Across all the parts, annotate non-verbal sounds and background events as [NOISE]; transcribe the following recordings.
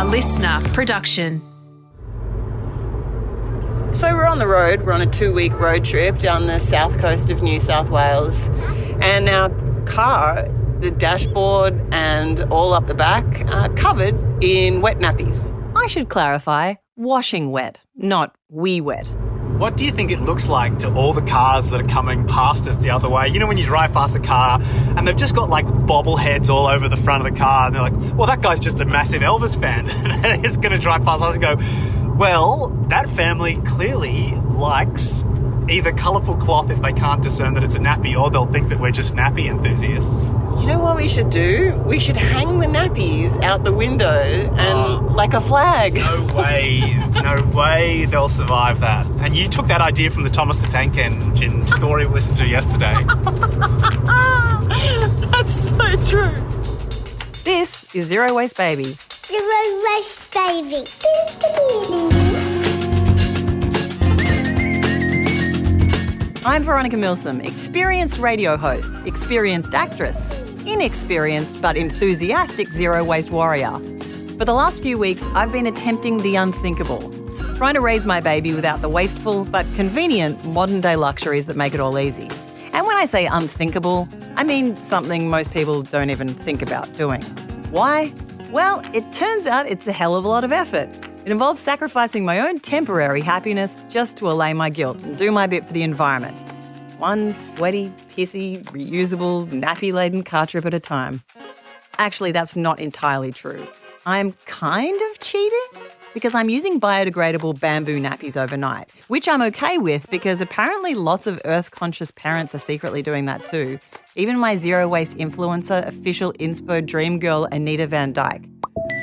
A listener production. So we're on the road. We're on a two-week road trip down the south coast of New South Wales, and our car, the dashboard and all up the back, are covered in wet nappies. I should clarify washing wet, not wee wet. What do you think it looks like to all the cars that are coming past us the other way? You know, when you drive past a car and they've just got like bobbleheads all over the front of the car, and they're like, well, that guy's just a massive Elvis fan. [LAUGHS] he's going to drive past us and go, well, that family clearly likes either colourful cloth if they can't discern that it's a nappy, or they'll think that we're just nappy enthusiasts. You know what we should do? We should hang the nappies out the window and oh. like a flag. No way, [LAUGHS] no way they'll survive that. And you took that idea from the Thomas the Tank Engine story we listened to yesterday. [LAUGHS] That's so true. This is Zero Waste Baby. Zero waste baby. I'm Veronica Milsom, experienced radio host, experienced actress, inexperienced but enthusiastic zero waste warrior. For the last few weeks, I've been attempting the unthinkable, trying to raise my baby without the wasteful but convenient modern day luxuries that make it all easy. And when I say unthinkable, I mean something most people don't even think about doing. Why? Well, it turns out it's a hell of a lot of effort. It involves sacrificing my own temporary happiness just to allay my guilt and do my bit for the environment. One sweaty, pissy, reusable, nappy laden car trip at a time. Actually, that's not entirely true. I'm kind of cheating because I'm using biodegradable bamboo nappies overnight, which I'm okay with because apparently lots of earth conscious parents are secretly doing that too. Even my zero waste influencer, official inspo dream girl Anita Vandyke.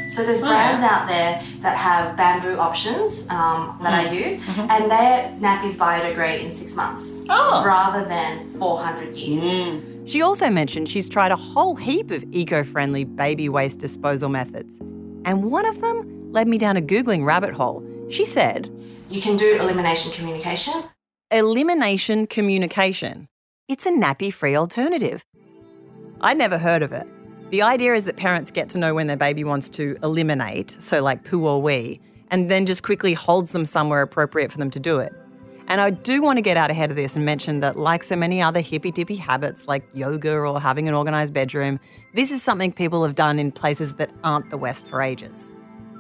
So there's oh, brands out there that have bamboo options um, that I mm. use, mm-hmm. and their nappies biodegrade in six months oh. rather than 400 years. Mm. She also mentioned she's tried a whole heap of eco friendly baby waste disposal methods. And one of them led me down a Googling rabbit hole. She said, You can do elimination communication. elimination communication. It's a nappy free alternative. I'd never heard of it. The idea is that parents get to know when their baby wants to eliminate, so like poo or wee, and then just quickly holds them somewhere appropriate for them to do it. And I do want to get out ahead of this and mention that, like so many other hippy dippy habits like yoga or having an organised bedroom, this is something people have done in places that aren't the West for ages.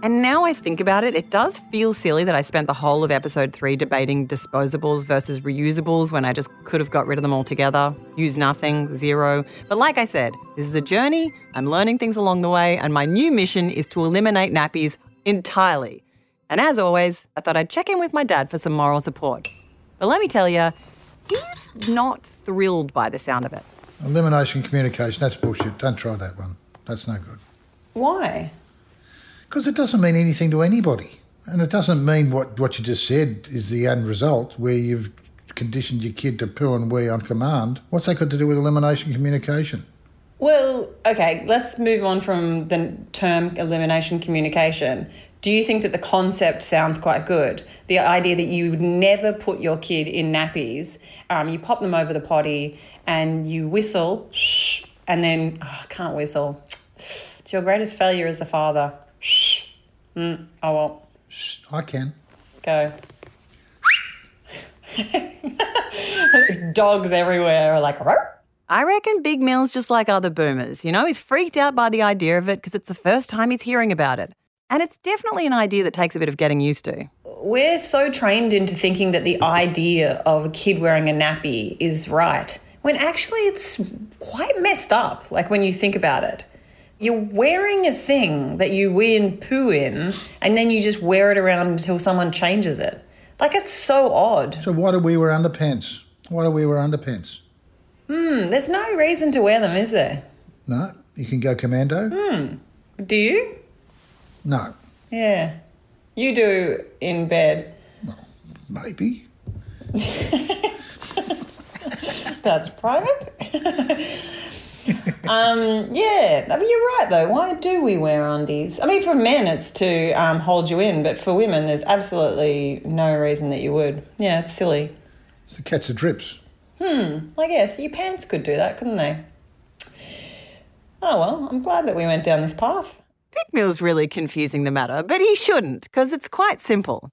And now I think about it, it does feel silly that I spent the whole of episode three debating disposables versus reusables when I just could have got rid of them altogether. Use nothing, zero. But like I said, this is a journey, I'm learning things along the way, and my new mission is to eliminate nappies entirely. And as always, I thought I'd check in with my dad for some moral support. But let me tell you, he's not thrilled by the sound of it. Elimination communication, that's bullshit. Don't try that one. That's no good. Why? Because it doesn't mean anything to anybody. And it doesn't mean what, what you just said is the end result, where you've conditioned your kid to poo and wee on command. What's that got to do with elimination communication? Well, okay, let's move on from the term elimination communication. Do you think that the concept sounds quite good? The idea that you would never put your kid in nappies, um, you pop them over the potty and you whistle, and then, oh, I can't whistle. It's your greatest failure as a father. Shh. Mm, I won't. Shh, I can. Go. Dogs everywhere are like, "Ruff." I reckon Big Mill's just like other boomers. You know, he's freaked out by the idea of it because it's the first time he's hearing about it. And it's definitely an idea that takes a bit of getting used to. We're so trained into thinking that the idea of a kid wearing a nappy is right, when actually it's quite messed up, like when you think about it. You're wearing a thing that you wee and poo in, and then you just wear it around until someone changes it. Like, it's so odd. So why do we wear underpants? Why do we wear underpants? Hmm, there's no reason to wear them, is there? No, you can go commando. Hmm, do you? No, Yeah. You do in bed. Well, maybe. [LAUGHS] That's private. [LAUGHS] [LAUGHS] um, yeah, I mean, you're right though. Why do we wear undies? I mean, for men, it's to um, hold you in, but for women, there's absolutely no reason that you would. Yeah, it's silly. It's to catch the drips. Hmm. I guess your pants could do that, couldn't they? Oh well, I'm glad that we went down this path. Big Mill's really confusing the matter, but he shouldn't, because it's quite simple.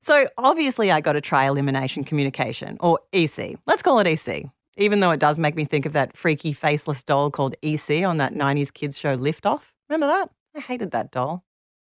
So obviously, I got to try elimination communication, or EC. Let's call it EC, even though it does make me think of that freaky faceless doll called EC on that 90s kids show Liftoff. Remember that? I hated that doll.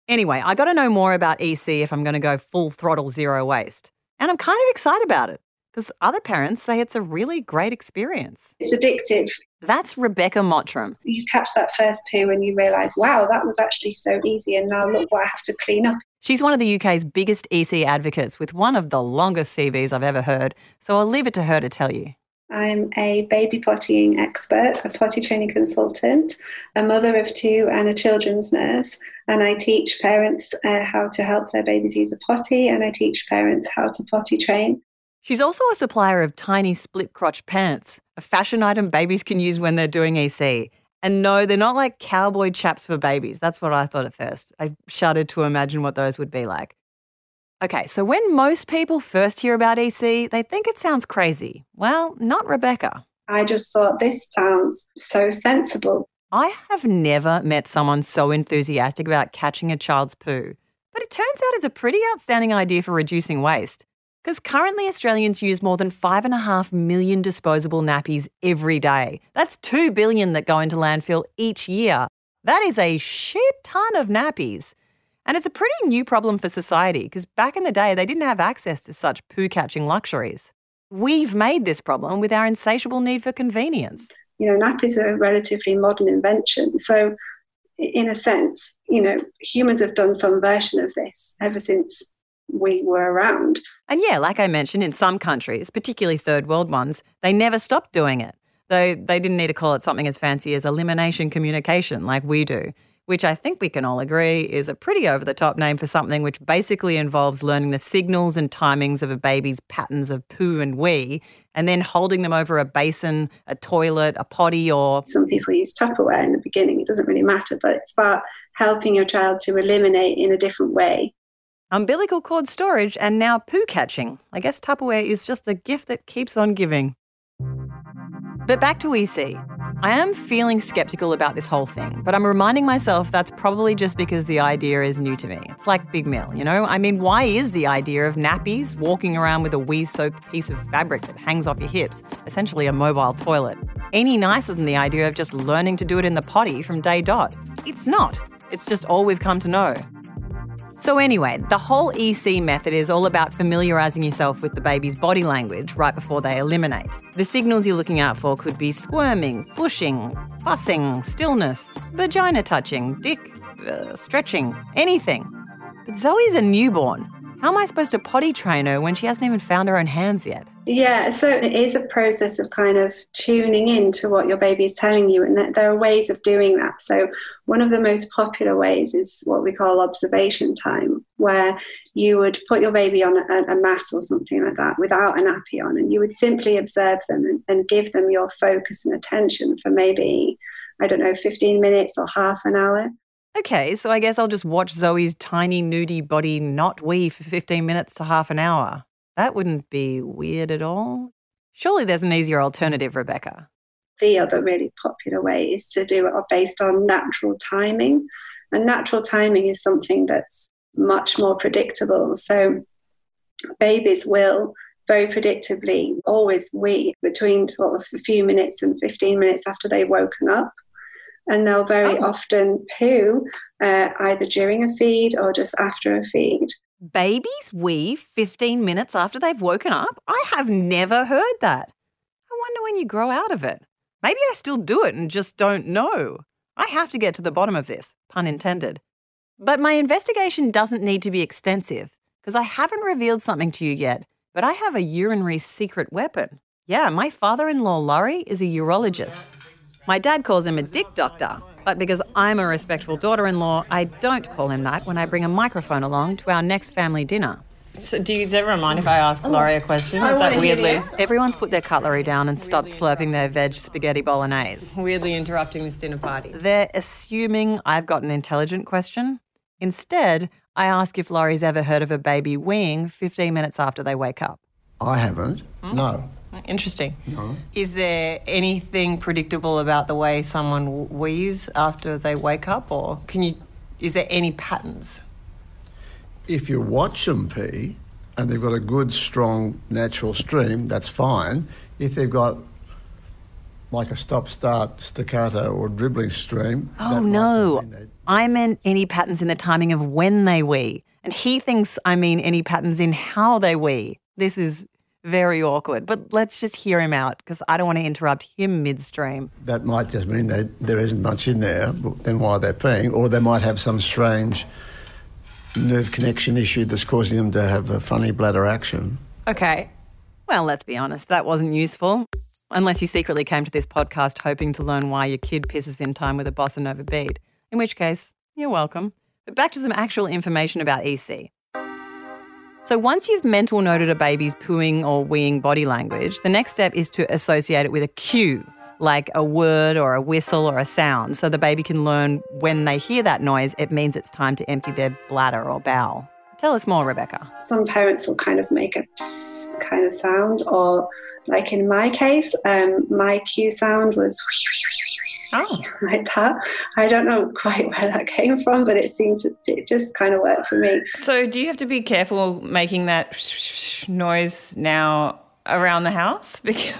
Anyway, I got to know more about EC if I'm going to go full throttle zero waste. And I'm kind of excited about it because other parents say it's a really great experience. It's addictive. That's Rebecca Mottram. You catch that first poo and you realise, wow, that was actually so easy, and now look what I have to clean up. She's one of the UK's biggest EC advocates with one of the longest CVs I've ever heard, so I'll leave it to her to tell you. I'm a baby pottying expert, a potty training consultant, a mother of two, and a children's nurse. And I teach parents uh, how to help their babies use a potty, and I teach parents how to potty train. She's also a supplier of tiny split crotch pants, a fashion item babies can use when they're doing EC. And no, they're not like cowboy chaps for babies. That's what I thought at first. I shuddered to imagine what those would be like. Okay, so when most people first hear about EC, they think it sounds crazy. Well, not Rebecca. I just thought this sounds so sensible. I have never met someone so enthusiastic about catching a child's poo. But it turns out it's a pretty outstanding idea for reducing waste. Because currently Australians use more than 5.5 million disposable nappies every day. That's 2 billion that go into landfill each year. That is a shit ton of nappies. And it's a pretty new problem for society because back in the day, they didn't have access to such poo catching luxuries. We've made this problem with our insatiable need for convenience. You know, nappies are a relatively modern invention. So, in a sense, you know, humans have done some version of this ever since we were around. And yeah, like I mentioned, in some countries, particularly third world ones, they never stopped doing it. Though they didn't need to call it something as fancy as elimination communication like we do which I think we can all agree is a pretty over the top name for something which basically involves learning the signals and timings of a baby's patterns of poo and wee, and then holding them over a basin, a toilet, a potty, or. Some people use Tupperware in the beginning, it doesn't really matter, but it's about helping your child to eliminate in a different way. Umbilical cord storage and now poo catching. I guess Tupperware is just the gift that keeps on giving. But back to EC. I am feeling skeptical about this whole thing, but I'm reminding myself that's probably just because the idea is new to me. It's like Big Mill, you know? I mean, why is the idea of nappies walking around with a wee soaked piece of fabric that hangs off your hips, essentially a mobile toilet, any nicer than the idea of just learning to do it in the potty from day dot? It's not. It's just all we've come to know. So, anyway, the whole EC method is all about familiarising yourself with the baby's body language right before they eliminate. The signals you're looking out for could be squirming, pushing, fussing, stillness, vagina touching, dick, uh, stretching, anything. But Zoe's a newborn. How am I supposed to potty train her when she hasn't even found her own hands yet? Yeah, so it is a process of kind of tuning in to what your baby is telling you, and there are ways of doing that. So, one of the most popular ways is what we call observation time, where you would put your baby on a, a mat or something like that without a nappy on, and you would simply observe them and, and give them your focus and attention for maybe, I don't know, 15 minutes or half an hour. Okay, so I guess I'll just watch Zoe's tiny nudie body not wee for 15 minutes to half an hour. That wouldn't be weird at all. Surely there's an easier alternative, Rebecca. The other really popular way is to do it based on natural timing. And natural timing is something that's much more predictable. So babies will very predictably always wee between sort of a few minutes and 15 minutes after they've woken up and they'll very oh. often poo uh, either during a feed or just after a feed. Babies wee 15 minutes after they've woken up? I have never heard that. I wonder when you grow out of it. Maybe I still do it and just don't know. I have to get to the bottom of this, pun intended. But my investigation doesn't need to be extensive because I haven't revealed something to you yet, but I have a urinary secret weapon. Yeah, my father in law, Laurie, is a urologist. My dad calls him a dick doctor, but because I'm a respectful daughter in law, I don't call him that when I bring a microphone along to our next family dinner. So do you ever mind if I ask Laurie a question? Is that weirdly? Everyone's put their cutlery down and stopped slurping their veg spaghetti bolognese. Weirdly interrupting this dinner party. They're assuming I've got an intelligent question. Instead, I ask if Laurie's ever heard of a baby weeing 15 minutes after they wake up. I haven't. Hmm? No. Interesting. No. Is there anything predictable about the way someone wheezes after they wake up, or can you is there any patterns? If you watch them pee and they've got a good, strong, natural stream, that's fine. If they've got like a stop start staccato or dribbling stream. Oh no. I meant any patterns in the timing of when they wee. And he thinks I mean any patterns in how they wee. This is very awkward. But let's just hear him out because I don't want to interrupt him midstream. That might just mean that there isn't much in there, then why they're peeing, or they might have some strange nerve connection issue that's causing them to have a funny bladder action. Okay. Well, let's be honest, that wasn't useful. Unless you secretly came to this podcast hoping to learn why your kid pisses in time with a bossa nova beat, in which case, you're welcome. But back to some actual information about EC. So once you've mental noted a baby's pooing or weeing body language, the next step is to associate it with a cue, like a word or a whistle or a sound, so the baby can learn when they hear that noise, it means it's time to empty their bladder or bowel. Tell us more, Rebecca. Some parents will kind of make a kind of sound, or like in my case, um, my cue sound was oh. [LAUGHS] like that. I don't know quite where that came from, but it seemed to it just kind of worked for me. So, do you have to be careful making that noise now around the house [LAUGHS] because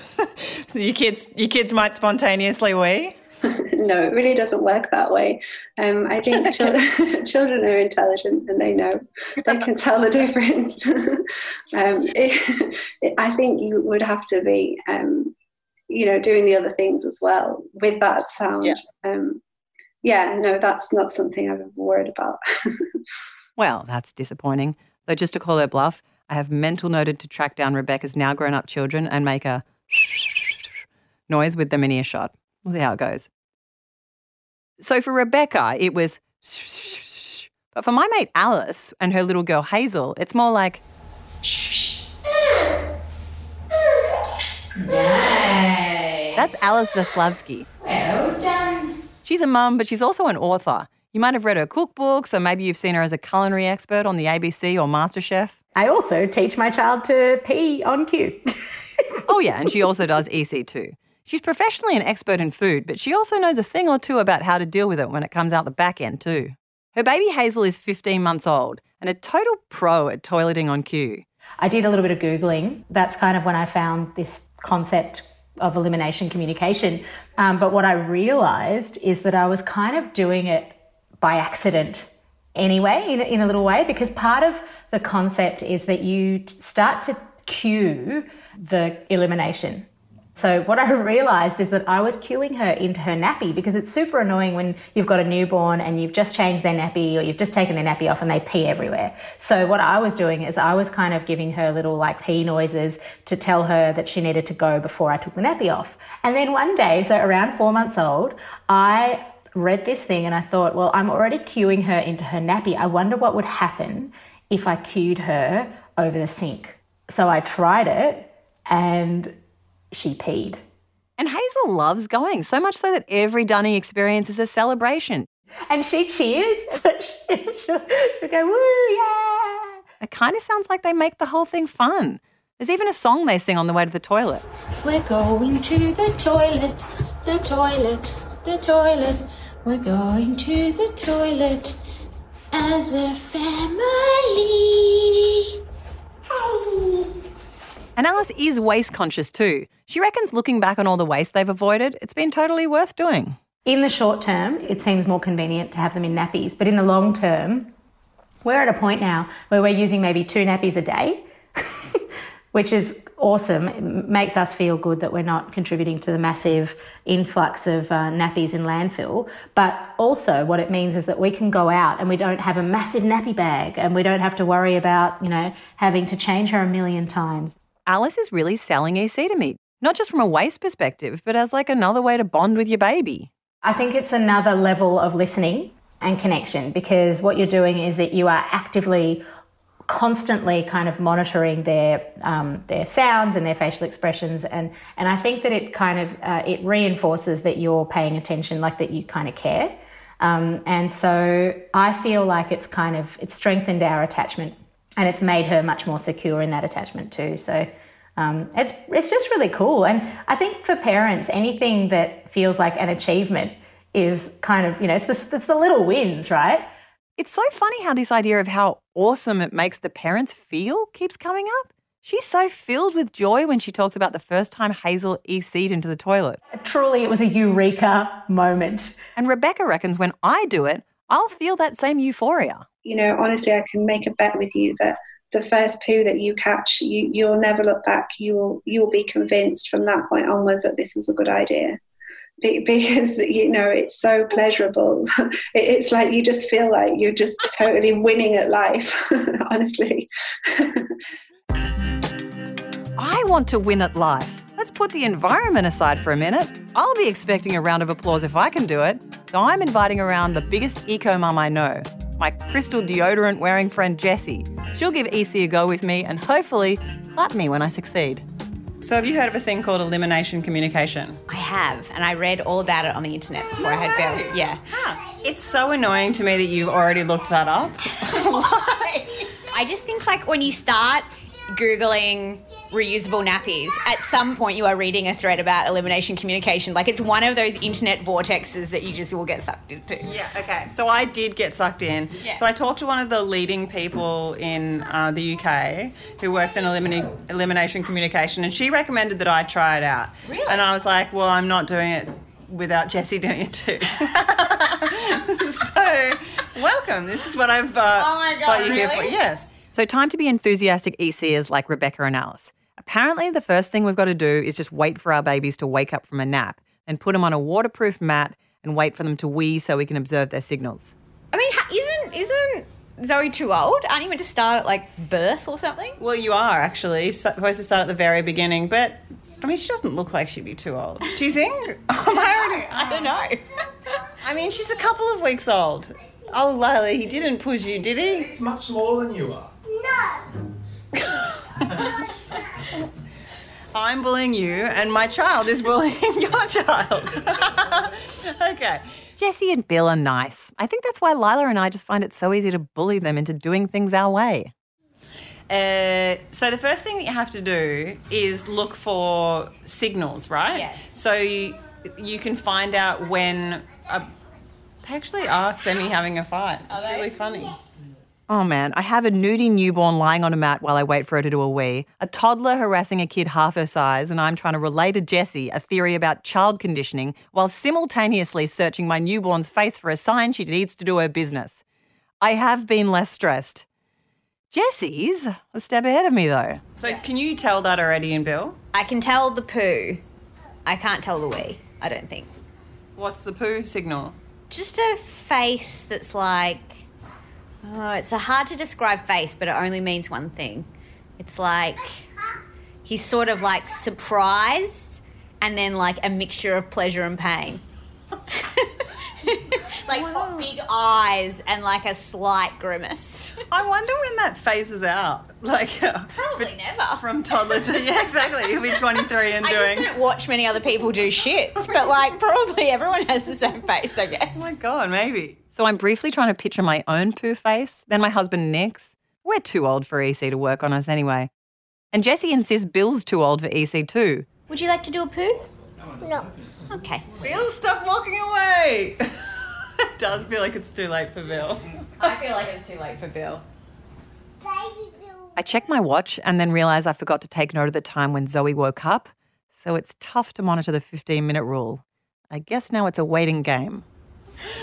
your kids your kids might spontaneously wee? [LAUGHS] no, it really doesn't work that way. Um, I think [LAUGHS] children, [LAUGHS] children are intelligent and they know they can tell the difference. um, it, it, I think you would have to be, um, you know, doing the other things as well with that sound. Yeah. Um, yeah, no, that's not something I've ever worried about. well, that's disappointing. Though, just to call her bluff, I have mental noted to track down Rebecca's now grown up children and make a noise with them in earshot. We'll see how it goes. So for Rebecca, it was, but for my mate Alice and her little girl Hazel, it's more like. Nice. That's Alice Zaslavsky. Well done. She's a mum, but she's also an author. You might have read her cookbooks, or maybe you've seen her as a culinary expert on the ABC or MasterChef. I also teach my child to pee on cue. [LAUGHS] oh, yeah, and she also does EC too. She's professionally an expert in food, but she also knows a thing or two about how to deal with it when it comes out the back end, too. Her baby Hazel is 15 months old and a total pro at toileting on cue. I did a little bit of Googling. That's kind of when I found this concept of elimination communication. Um, but what I realized is that I was kind of doing it by accident anyway, in, in a little way, because part of the concept is that you start to cue the elimination. So what I [LAUGHS] realized is that I was cueing her into her nappy because it's super annoying when you've got a newborn and you've just changed their nappy or you've just taken their nappy off and they pee everywhere. So what I was doing is I was kind of giving her little like pee noises to tell her that she needed to go before I took the nappy off. And then one day, so around four months old, I read this thing and I thought, well, I'm already cueing her into her nappy. I wonder what would happen if I cued her over the sink. So I tried it and she peed. And Hazel loves going, so much so that every Dunny experience is a celebration. And she cheers. [LAUGHS] So she, she'll, she'll go, woo, yeah. It kind of sounds like they make the whole thing fun. There's even a song they sing on the way to the toilet. We're going to the toilet, the toilet, the toilet. We're going to the toilet as a family. And Alice is waste conscious too. She reckons looking back on all the waste they've avoided, it's been totally worth doing. In the short term, it seems more convenient to have them in nappies, but in the long term, we're at a point now where we're using maybe two nappies a day, [LAUGHS] which is awesome. It makes us feel good that we're not contributing to the massive influx of uh, nappies in landfill. But also, what it means is that we can go out and we don't have a massive nappy bag and we don't have to worry about, you know, having to change her a million times. Alice is really selling EC to me, not just from a waste perspective, but as like another way to bond with your baby. I think it's another level of listening and connection because what you're doing is that you are actively constantly kind of monitoring their um, their sounds and their facial expressions and and I think that it kind of uh, it reinforces that you're paying attention like that you kind of care um, and so I feel like it's kind of it's strengthened our attachment and it's made her much more secure in that attachment too so um, it's it's just really cool and I think for parents anything that feels like an achievement is kind of you know it's the, it's the little wins right It's so funny how this idea of how awesome it makes the parents feel keeps coming up. She's so filled with joy when she talks about the first time Hazel EC'd into the toilet. Truly, it was a eureka moment. And Rebecca reckons when I do it, I'll feel that same euphoria. You know, honestly, I can make a bet with you that the first poo that you catch, you, you'll never look back. You will you will be convinced from that point onwards that this was a good idea [LAUGHS] because you know it's so pleasurable [LAUGHS] it's like you just feel like you're just [LAUGHS] totally winning at life honestly I want to win at life. Let's put the environment aside for a minute. I'll be expecting a round of applause if I can do it. So I'm inviting around the biggest eco mum I know, my crystal deodorant wearing friend Jessie. She'll give EC a go with me and hopefully clap me when I succeed. So, have you heard of a thing called elimination communication? I have, and I read all about it on the internet before I had Bill. Yeah. It's so annoying to me that you've already looked that up. [LAUGHS] I just think like when you start googling reusable nappies, at some point you are reading a thread about elimination communication. Like it's one of those internet vortexes that you just will get sucked into. Yeah, okay. So I did get sucked in. Yeah. So I talked to one of the leading people in uh, the UK who works in elimina- elimination communication, and she recommended that I try it out. Really? And I was like, well, I'm not doing it without Jessie doing it too. [LAUGHS] so, welcome. This is what I've uh, Oh my God, got you here for. Yes. So, time to be enthusiastic ECers like Rebecca and Alice. Apparently, the first thing we've got to do is just wait for our babies to wake up from a nap and put them on a waterproof mat and wait for them to wee so we can observe their signals. I mean, isn't isn't Zoe too old? Aren't you meant to start at like birth or something? Well, you are actually supposed to start at the very beginning, but I mean, she doesn't look like she'd be too old. [LAUGHS] Do you think? [LAUGHS] Am I already? I don't know. [LAUGHS] I mean, she's a couple of weeks old. Oh, Lila, he didn't push you, did he? It's much smaller than you are. [LAUGHS] I'm bullying you, and my child is bullying [LAUGHS] your child. [LAUGHS] okay. Jessie and Bill are nice. I think that's why Lila and I just find it so easy to bully them into doing things our way. Uh, so the first thing that you have to do is look for signals, right? Yes. So you, you can find out when a, they actually are semi having a fight. it's really funny. Oh man, I have a nudie newborn lying on a mat while I wait for her to do a wee, a toddler harassing a kid half her size, and I'm trying to relay to Jessie a theory about child conditioning while simultaneously searching my newborn's face for a sign she needs to do her business. I have been less stressed. Jessie's a step ahead of me though. So can you tell that already in Bill? I can tell the poo. I can't tell the wee. I don't think. What's the poo signal? Just a face that's like. Oh, it's a hard to describe face, but it only means one thing. It's like he's sort of like surprised and then like a mixture of pleasure and pain. [LAUGHS] like big eyes and like a slight grimace. I wonder when that phases out. Like [LAUGHS] Probably never. from toddler to yeah, exactly. He'll be [LAUGHS] 23 and I just doing. don't watch many other people do shits, but like probably everyone has the same face, I guess. Oh my god, maybe. So I'm briefly trying to picture my own poo face, then my husband Nick's. We're too old for EC to work on us anyway. And Jessie insists Bill's too old for EC too. Would you like to do a poo? No. Okay. Bill, stop walking away! it [LAUGHS] does feel like it's too late for Bill. I feel like it's too late for Bill. Baby Bill. I check my watch and then realise I forgot to take note of the time when Zoe woke up, so it's tough to monitor the 15 minute rule. I guess now it's a waiting game.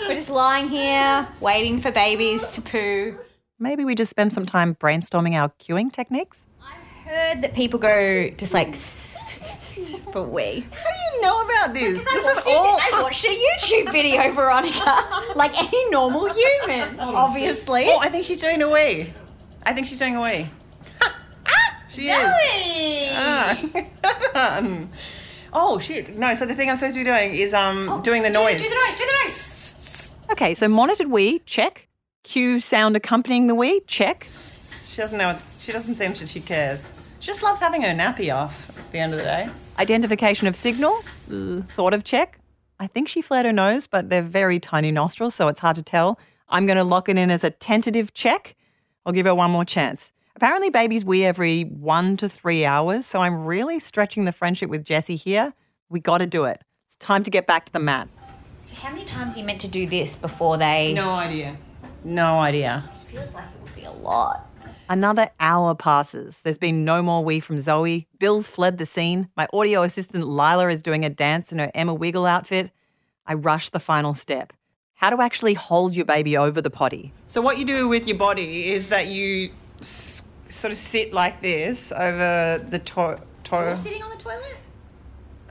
We're just lying here waiting for babies to poo. Maybe we just spend some time brainstorming our cueing techniques? I've heard that people go just like for wee. How do you know about this? I watched, a- I watched a YouTube video, [LAUGHS] Veronica, like any normal human, obviously. Oh, I think she's doing a wee. I think she's doing a wee. [LAUGHS] she is. Ah. [LAUGHS] oh shit! No, so the thing I'm supposed to be doing is um doing the Do- noise. Do the noise. Do the noise. Okay, so monitored wee check. Cue sound accompanying the wee check. She doesn't know. She doesn't seem to she cares. She just loves having her nappy off at the end of the day. Identification of signal, sort of check. I think she flared her nose, but they're very tiny nostrils, so it's hard to tell. I'm going to lock it in as a tentative check. I'll give her one more chance. Apparently, babies wee every one to three hours, so I'm really stretching the friendship with Jessie here. We got to do it. It's time to get back to the mat. So how many times are you meant to do this before they? No idea. No idea. It feels like it would be a lot. Another hour passes. There's been no more wee from Zoe. Bill's fled the scene. My audio assistant Lila is doing a dance in her Emma Wiggle outfit. I rush the final step. How to actually hold your baby over the potty. So, what you do with your body is that you s- sort of sit like this over the toilet. to- toilet. sitting on the toilet?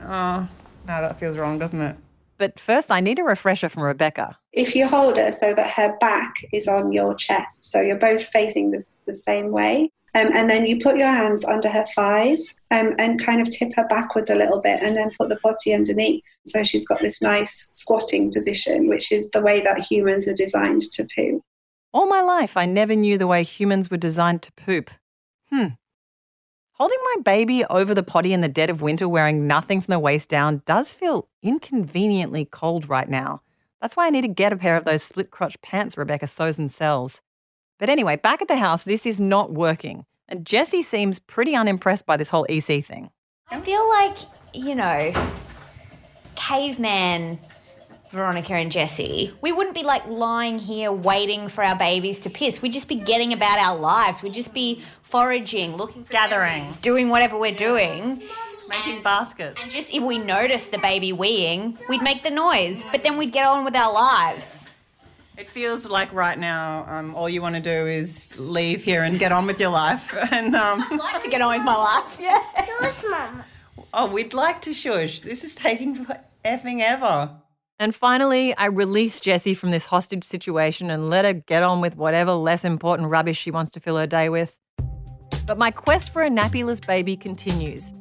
Oh, no, that feels wrong, doesn't it? But first, I need a refresher from Rebecca. If you hold her so that her back is on your chest, so you're both facing the, the same way, um, and then you put your hands under her thighs um, and kind of tip her backwards a little bit, and then put the potty underneath. So she's got this nice squatting position, which is the way that humans are designed to poo. All my life, I never knew the way humans were designed to poop. Hmm. Holding my baby over the potty in the dead of winter wearing nothing from the waist down does feel inconveniently cold right now. That's why I need to get a pair of those split crotch pants Rebecca sews and sells. But anyway, back at the house, this is not working. And Jessie seems pretty unimpressed by this whole EC thing. I feel like, you know, caveman Veronica and Jessie, we wouldn't be like lying here waiting for our babies to piss. We'd just be getting about our lives. We'd just be foraging, looking for Gathering. berries, doing whatever we're doing. Making baskets. And just if we noticed the baby weeing, we'd make the noise, but then we'd get on with our lives. It feels like right now, um, all you want to do is leave here and get on with your life. [LAUGHS] And um, I'd like to get on with my life. Yeah. Shush, Mum. Oh, we'd like to shush. This is taking effing ever. And finally, I release Jessie from this hostage situation and let her get on with whatever less important rubbish she wants to fill her day with. But my quest for a nappyless baby continues.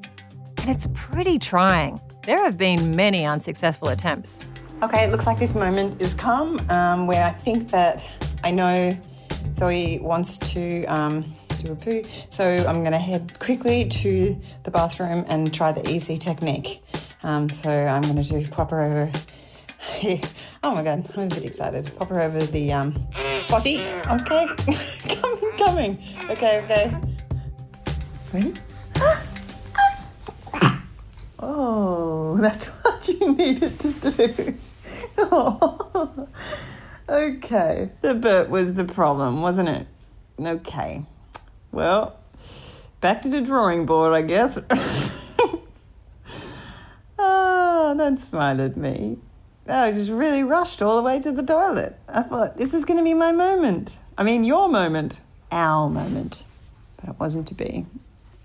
And it's pretty trying. There have been many unsuccessful attempts. Okay, it looks like this moment is come um, where I think that I know Zoe wants to um, do a poo. So I'm going to head quickly to the bathroom and try the EC technique. Um, so I'm going to do pop her over. [LAUGHS] oh my god, I'm a bit excited. Pop her over the um, potty. Okay, [LAUGHS] coming, coming. Okay, okay. Ready? [GASPS] Oh, that's [LAUGHS] what you needed to do. Okay. The burp was the problem, wasn't it? Okay. Well, back to the drawing board, I guess. oh, don't smile at me. Oh, I just really rushed all the way to the toilet. I thought, this is going to be my moment. I mean, your moment. Our moment. But it wasn't to be.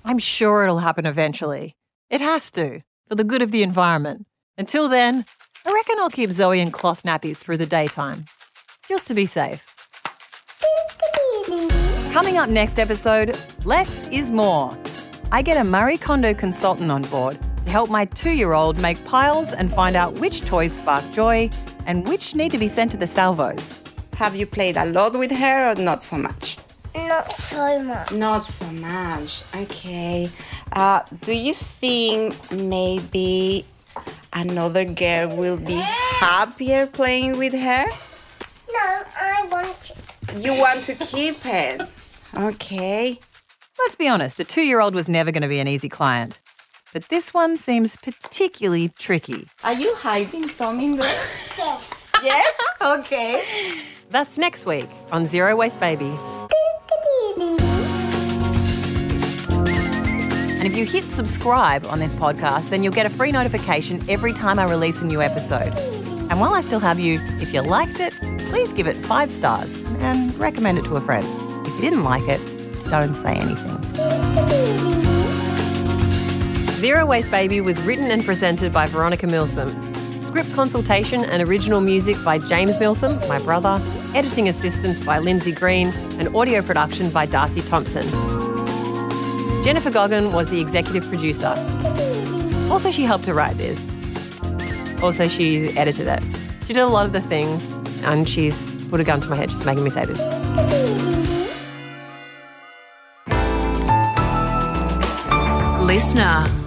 I'm sure it'll happen eventually. It has to, for the good of the environment. Until then, I reckon I'll keep Zoe in cloth nappies through the daytime, just to be safe. Coming up next episode, less is more. I get a Marie Kondo consultant on board to help my two year old make piles and find out which toys spark joy and which need to be sent to the salvos. Have you played a lot with her or not so much? Not so much. Not so much. Okay. Uh, do you think maybe another girl will be happier playing with her? No, I want it. You want to keep it? [LAUGHS] Okay. Let's be honest, a two year old was never going to be an easy client. But this one seems particularly tricky. Are you hiding some in there? Yes. [LAUGHS] yes? Okay. That's next week on Zero Waste Baby. And if you hit subscribe on this podcast, then you'll get a free notification every time I release a new episode. And while I still have you, if you liked it, please give it five stars and recommend it to a friend. If you didn't like it, don't say anything. Zero Waste Baby was written and presented by Veronica Milsom. Script consultation and original music by James Milsom, my brother, editing assistance by Lindsay Green, and audio production by Darcy Thompson. Jennifer Goggin was the executive producer. Also, she helped to write this. Also, she edited it. She did a lot of the things, and she's put a gun to my head. She's making me say this. Listener.